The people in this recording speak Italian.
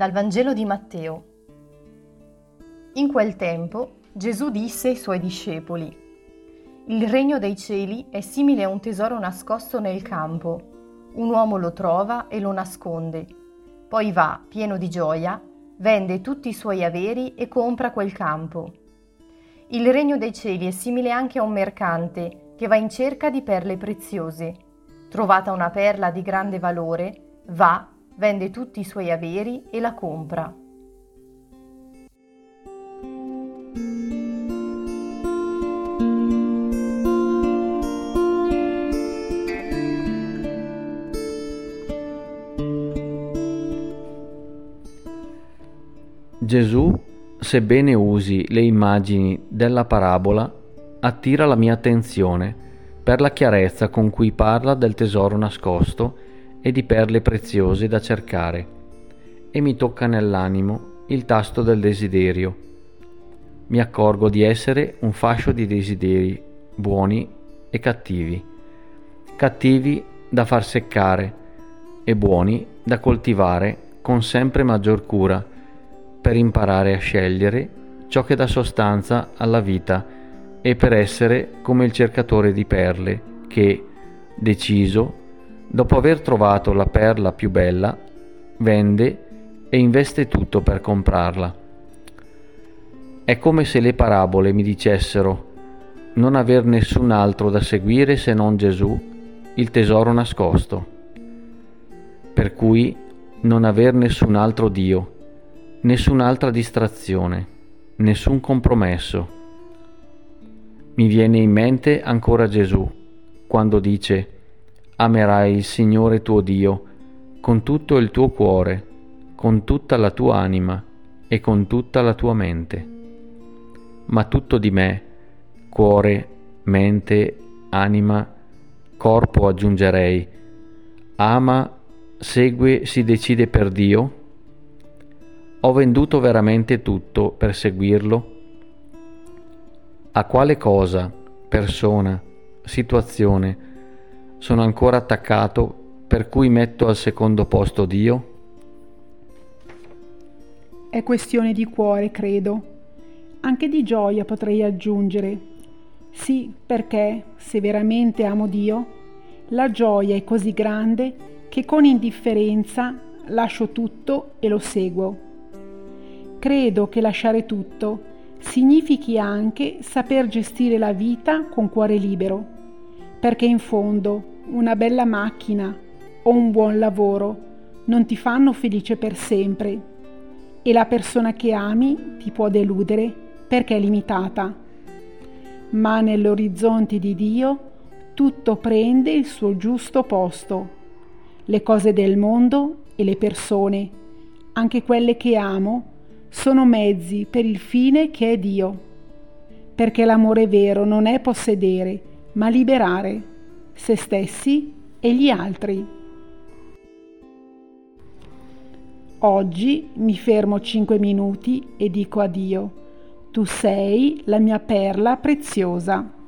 Dal Vangelo di Matteo. In quel tempo Gesù disse ai suoi discepoli, Il regno dei cieli è simile a un tesoro nascosto nel campo. Un uomo lo trova e lo nasconde. Poi va, pieno di gioia, vende tutti i suoi averi e compra quel campo. Il regno dei cieli è simile anche a un mercante che va in cerca di perle preziose. Trovata una perla di grande valore, va vende tutti i suoi averi e la compra. Gesù, sebbene usi le immagini della parabola, attira la mia attenzione per la chiarezza con cui parla del tesoro nascosto e di perle preziose da cercare, e mi tocca nell'animo il tasto del desiderio. Mi accorgo di essere un fascio di desideri buoni e cattivi, cattivi da far seccare e buoni da coltivare con sempre maggior cura per imparare a scegliere ciò che dà sostanza alla vita e per essere come il cercatore di perle che, deciso, dopo aver trovato la perla più bella, vende e investe tutto per comprarla. È come se le parabole mi dicessero non aver nessun altro da seguire se non Gesù, il tesoro nascosto, per cui non aver nessun altro Dio, nessun'altra distrazione, nessun compromesso. Mi viene in mente ancora Gesù quando dice amerai il Signore tuo Dio con tutto il tuo cuore, con tutta la tua anima e con tutta la tua mente. Ma tutto di me, cuore, mente, anima, corpo aggiungerei, ama, segue, si decide per Dio? Ho venduto veramente tutto per seguirlo? A quale cosa, persona, situazione, sono ancora attaccato per cui metto al secondo posto Dio? È questione di cuore, credo. Anche di gioia potrei aggiungere. Sì, perché se veramente amo Dio, la gioia è così grande che con indifferenza lascio tutto e lo seguo. Credo che lasciare tutto significhi anche saper gestire la vita con cuore libero perché in fondo una bella macchina o un buon lavoro non ti fanno felice per sempre e la persona che ami ti può deludere perché è limitata. Ma nell'orizzonte di Dio tutto prende il suo giusto posto. Le cose del mondo e le persone, anche quelle che amo, sono mezzi per il fine che è Dio. Perché l'amore vero non è possedere, ma liberare se stessi e gli altri. Oggi mi fermo cinque minuti e dico a Dio, tu sei la mia perla preziosa.